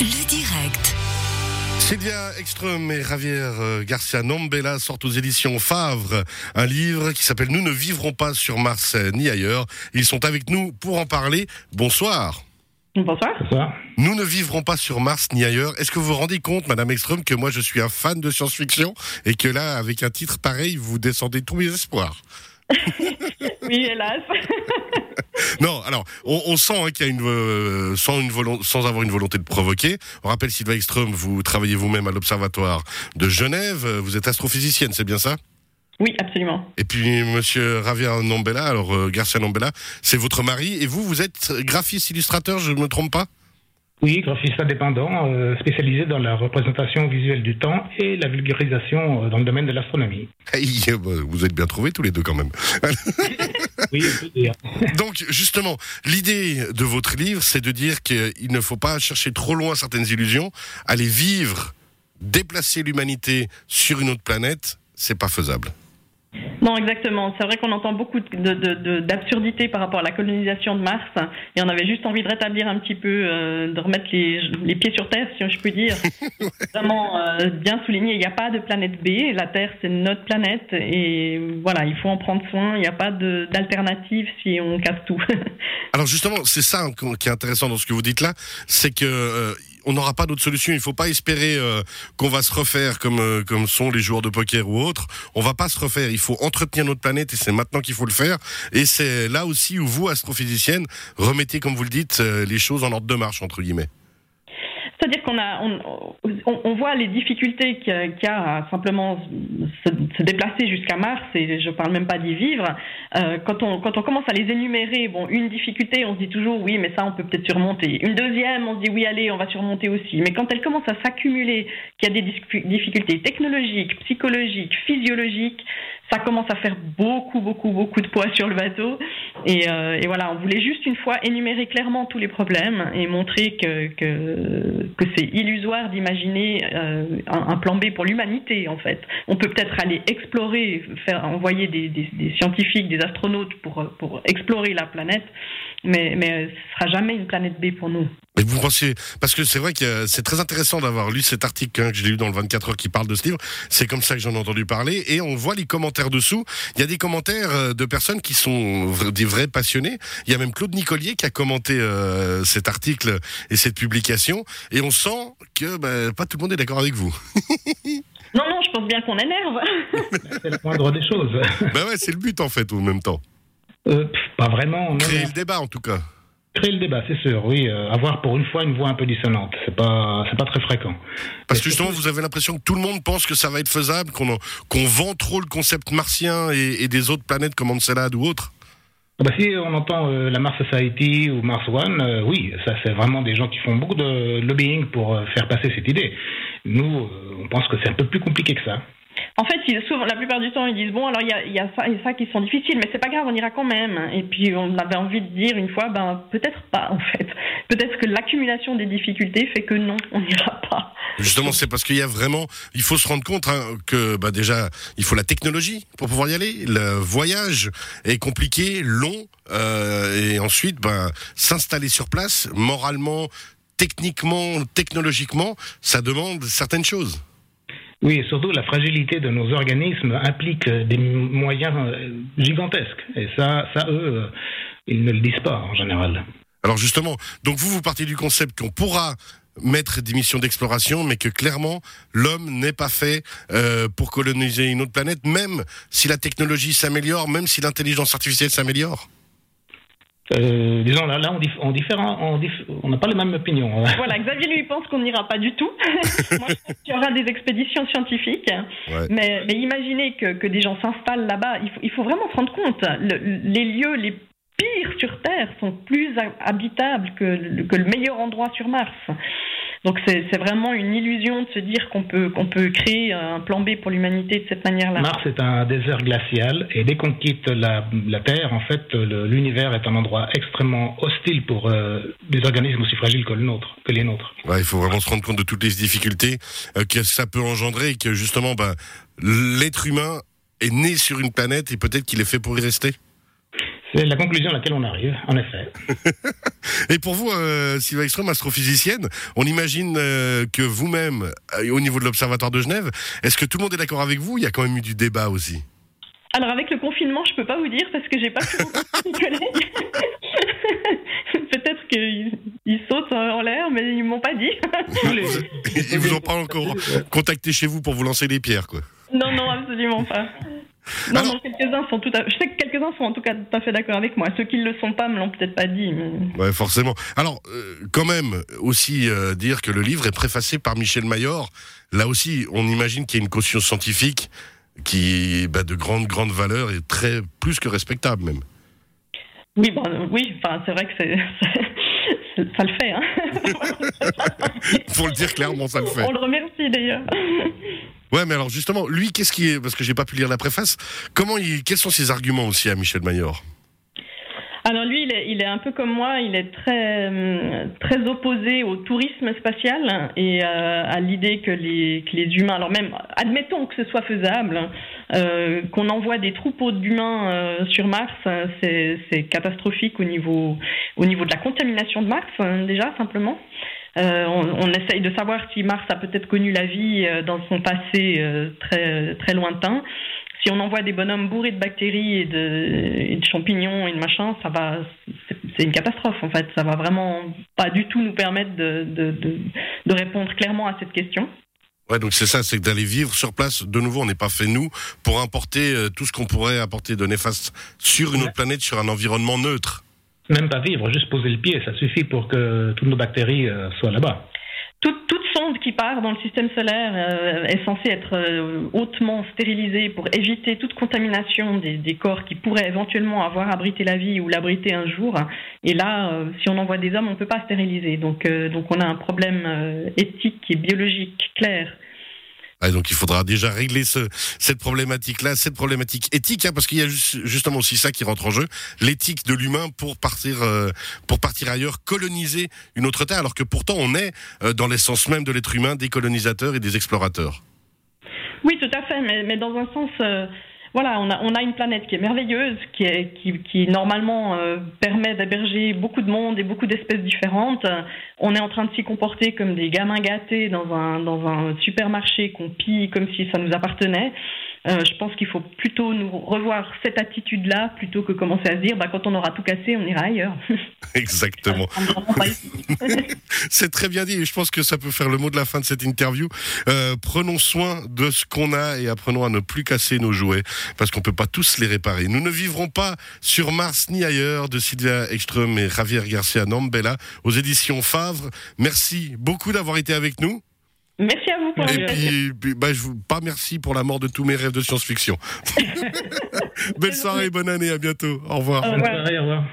Le direct. Sylvia Ekström et Javier euh, Garcia Nombela sortent aux éditions Favre un livre qui s'appelle Nous ne vivrons pas sur Mars euh, ni ailleurs. Ils sont avec nous pour en parler. Bonsoir. Bonsoir. Bonsoir. Nous ne vivrons pas sur Mars ni ailleurs. Est-ce que vous vous rendez compte, Madame Ekström, que moi je suis un fan de science-fiction et que là, avec un titre pareil, vous descendez tous mes espoirs? Oui, hélas. Non, alors on, on sent hein, qu'il y a une euh, sans une volon- sans avoir une volonté de provoquer. On rappelle Sylvia Ekström, vous travaillez vous-même à l'Observatoire de Genève. Vous êtes astrophysicienne, c'est bien ça? Oui, absolument. Et puis Monsieur Javier Nombela, alors euh, Garcia Nombela, c'est votre mari et vous, vous êtes graphiste illustrateur, je ne me trompe pas? Oui, graphiste indépendant, euh, spécialisé dans la représentation visuelle du temps et la vulgarisation euh, dans le domaine de l'astronomie. Hey, euh, bah, Vous êtes bien trouvés tous les deux quand même. Oui, dire. Donc justement, l'idée de votre livre, c'est de dire qu'il ne faut pas chercher trop loin certaines illusions, aller vivre, déplacer l'humanité sur une autre planète, c'est pas faisable. Non, exactement. C'est vrai qu'on entend beaucoup d'absurdités par rapport à la colonisation de Mars. Et on avait juste envie de rétablir un petit peu, euh, de remettre les, les pieds sur Terre, si je puis dire. Vraiment euh, bien souligner, il n'y a pas de planète B. La Terre, c'est notre planète. Et voilà, il faut en prendre soin. Il n'y a pas d'alternative si on casse tout. Alors justement, c'est ça qui est intéressant dans ce que vous dites là, c'est que euh, on n'aura pas d'autre solution. Il faut pas espérer euh, qu'on va se refaire comme euh, comme sont les joueurs de poker ou autres. On va pas se refaire. Il faut entretenir notre planète et c'est maintenant qu'il faut le faire. Et c'est là aussi où vous, astrophysicienne, remettez, comme vous le dites, euh, les choses en ordre de marche entre guillemets. C'est-à-dire qu'on a, on, on- on voit les difficultés qu'il y a- à simplement se, se déplacer jusqu'à Mars, et je parle même pas d'y vivre. Euh, quand, on, quand on commence à les énumérer, bon, une difficulté, on se dit toujours oui, mais ça, on peut peut-être surmonter. Une deuxième, on se dit oui, allez, on va surmonter aussi. Mais quand elle commence à s'accumuler, qu'il y a des difficultés technologiques, psychologiques, physiologiques, ça commence à faire beaucoup, beaucoup, beaucoup de poids sur le bateau. Et, euh, et voilà, on voulait juste une fois énumérer clairement tous les problèmes et montrer que, que, que c'est illusoire d'imaginer euh, un, plan B pour l'humanité, en fait. On peut peut-être aller explorer, faire envoyer des, des, des scientifiques, des astronautes pour, pour explorer la planète, mais, mais ce sera jamais une planète B pour nous. Mais vous pensez, parce que c'est vrai que c'est très intéressant d'avoir lu cet article hein, que j'ai lu dans le 24 heures qui parle de ce livre. C'est comme ça que j'en ai entendu parler et on voit les commentaires dessous. Il y a des commentaires euh, de personnes qui sont des vrais passionnés. Il y a même Claude Nicolier qui a commenté euh, cet article et cette publication et on sent que bah, pas tout le monde est d'accord avec vous. Non, non, je pense bien qu'on énerve. C'est la moindre des choses. bah ouais, c'est le but en fait au même temps. Euh, pff, pas vraiment. Créer le débat en tout cas. Créer le débat, c'est sûr, oui. euh, avoir pour une fois une voix un peu dissonante, c'est pas, c'est pas très fréquent. Parce que justement, vous avez l'impression que tout le monde pense que ça va être faisable, qu'on qu'on vend trop le concept martien et, et des autres planètes comme Encelade ou autres. Ah bah, si on entend euh, la Mars Society ou Mars One, euh, oui, ça c'est vraiment des gens qui font beaucoup de lobbying pour faire passer cette idée. Nous, on pense que c'est un peu plus compliqué que ça. En fait, ils, souvent, la plupart du temps, ils disent bon, alors il y a, y a ça et ça qui sont difficiles, mais c'est pas grave, on ira quand même. Et puis on avait envie de dire une fois, ben peut-être pas en fait. Peut-être que l'accumulation des difficultés fait que non, on n'ira pas. Justement, c'est parce qu'il y a vraiment, il faut se rendre compte hein, que bah, déjà, il faut la technologie pour pouvoir y aller. Le voyage est compliqué, long, euh, et ensuite, bah, s'installer sur place, moralement, techniquement, technologiquement, ça demande certaines choses. Oui, et surtout la fragilité de nos organismes implique euh, des moyens euh, gigantesques. Et ça, eux, euh, ils ne le disent pas en général. Alors justement, donc vous, vous partez du concept qu'on pourra mettre des missions d'exploration, mais que clairement, l'homme n'est pas fait pour coloniser une autre planète, même si la technologie s'améliore, même si l'intelligence artificielle s'améliore. Euh, disons là, là on, dif- on différent, on dif- n'a pas les mêmes opinions. hein. Voilà, Xavier lui pense qu'on n'ira pas du tout. Moi, je pense qu'il y aura des expéditions scientifiques. Ouais. Mais, mais imaginez que, que des gens s'installent là-bas. Il faut, il faut vraiment se rendre compte. Le- les lieux les pires sur Terre sont plus ha- habitables que que le meilleur endroit sur Mars. Donc c'est vraiment une illusion de se dire qu'on peut, qu'on peut créer un plan B pour l'humanité de cette manière-là. Mars est un désert glacial et dès qu'on quitte la, la Terre, en fait, l'univers est un endroit extrêmement hostile pour euh, des organismes aussi fragiles que, le nôtre, que les nôtres. Ouais, il faut vraiment se rendre compte de toutes les difficultés euh, que ça peut engendrer et que justement, bah, l'être humain est né sur une planète et peut-être qu'il est fait pour y rester. C'est la conclusion à laquelle on arrive, en effet. Et pour vous, euh, Sylvain Ekström, astrophysicienne, on imagine euh, que vous-même, euh, au niveau de l'Observatoire de Genève, est-ce que tout le monde est d'accord avec vous Il y a quand même eu du débat aussi? Alors avec le confinement, je peux pas vous dire parce que j'ai pas pu collègues. Peut-être qu'ils sautent en l'air, mais ils m'ont pas dit. ils vous ont pas encore contacté chez vous pour vous lancer des pierres, quoi. Non, non, absolument pas. Non, non, quelques-uns sont tout à... Je sais que quelques-uns sont en tout cas tout à fait d'accord avec moi. Ceux qui ne le sont pas me l'ont peut-être pas dit. Mais... Ouais, forcément. Alors, euh, quand même, aussi euh, dire que le livre est préfacé par Michel Mayor. Là aussi, on imagine qu'il y a une caution scientifique qui bah, de grande, grande valeur et très plus que respectable même. Oui, bon, oui, enfin, c'est vrai que c'est, ça le fait. Hein. Pour le dire clairement, ça le fait. On le remercie d'ailleurs. Ouais, mais alors justement, lui, qu'est-ce qui est, parce que j'ai pas pu lire la préface, comment il, quels sont ses arguments aussi à Michel Mayor? Alors lui, il est, il est, un peu comme moi, il est très, euh, très opposé au tourisme spatial et euh, à l'idée que les, que les humains, alors même, admettons que ce soit faisable, euh, qu'on envoie des troupeaux d'humains sur Mars, c'est catastrophique au niveau, au niveau de la contamination de Mars, hein, déjà, simplement. On, on, essaye de savoir si Mars a peut-être connu la vie dans son passé très, très lointain si on envoie des bonhommes bourrés de bactéries et de, de champignons et de machin, ça va, c'est une catastrophe en fait. Ça va vraiment pas du tout nous permettre de, de, de, de répondre clairement à cette question. Ouais, donc c'est ça, c'est d'aller vivre sur place. De nouveau, on n'est pas fait nous pour importer euh, tout ce qu'on pourrait apporter de néfaste sur une autre planète, sur un environnement neutre. Même pas vivre, juste poser le pied, ça suffit pour que toutes nos bactéries euh, soient là-bas toute, sonde qui part dans le système solaire euh, est censée être euh, hautement stérilisée pour éviter toute contamination des, corps qui pourraient éventuellement avoir abrité la vie ou l'abriter un jour. Et là, euh, si on envoie des hommes, on ne peut pas stériliser. Donc, donc on a un problème éthique et biologique clair donc il faudra déjà régler ce, cette problématique-là, cette problématique éthique, hein, parce qu'il y a justement aussi ça qui rentre en jeu, l'éthique de l'humain pour partir, euh, pour partir ailleurs, coloniser une autre terre, alors que pourtant on est euh, dans l'essence même de l'être humain des colonisateurs et des explorateurs. Oui, tout à fait, mais, mais dans un sens. Euh, voilà, on a, on a une planète qui est merveilleuse, qui, est, qui, qui normalement euh, permet d'héberger beaucoup de monde et beaucoup d'espèces différentes. On est en train de s'y comporter comme des gamins gâtés dans un, dans un supermarché qu'on pille comme si ça nous appartenait. Euh, je pense qu'il faut plutôt nous revoir cette attitude-là plutôt que commencer à se dire bah, quand on aura tout cassé, on ira ailleurs. Exactement. C'est très bien dit et je pense que ça peut faire le mot de la fin de cette interview. Euh, prenons soin de ce qu'on a et apprenons à ne plus casser nos jouets parce qu'on peut pas tous les réparer. Nous ne vivrons pas sur Mars ni ailleurs de Sylvia Ekström et Javier Garcia Nambella aux éditions Favre. Merci beaucoup d'avoir été avec nous. Merci à vous Et puis, bah, je vous, pas merci pour la mort de tous mes rêves de science-fiction. Belle soirée, bonne année, à bientôt. Au revoir. Bonne soirée, au revoir.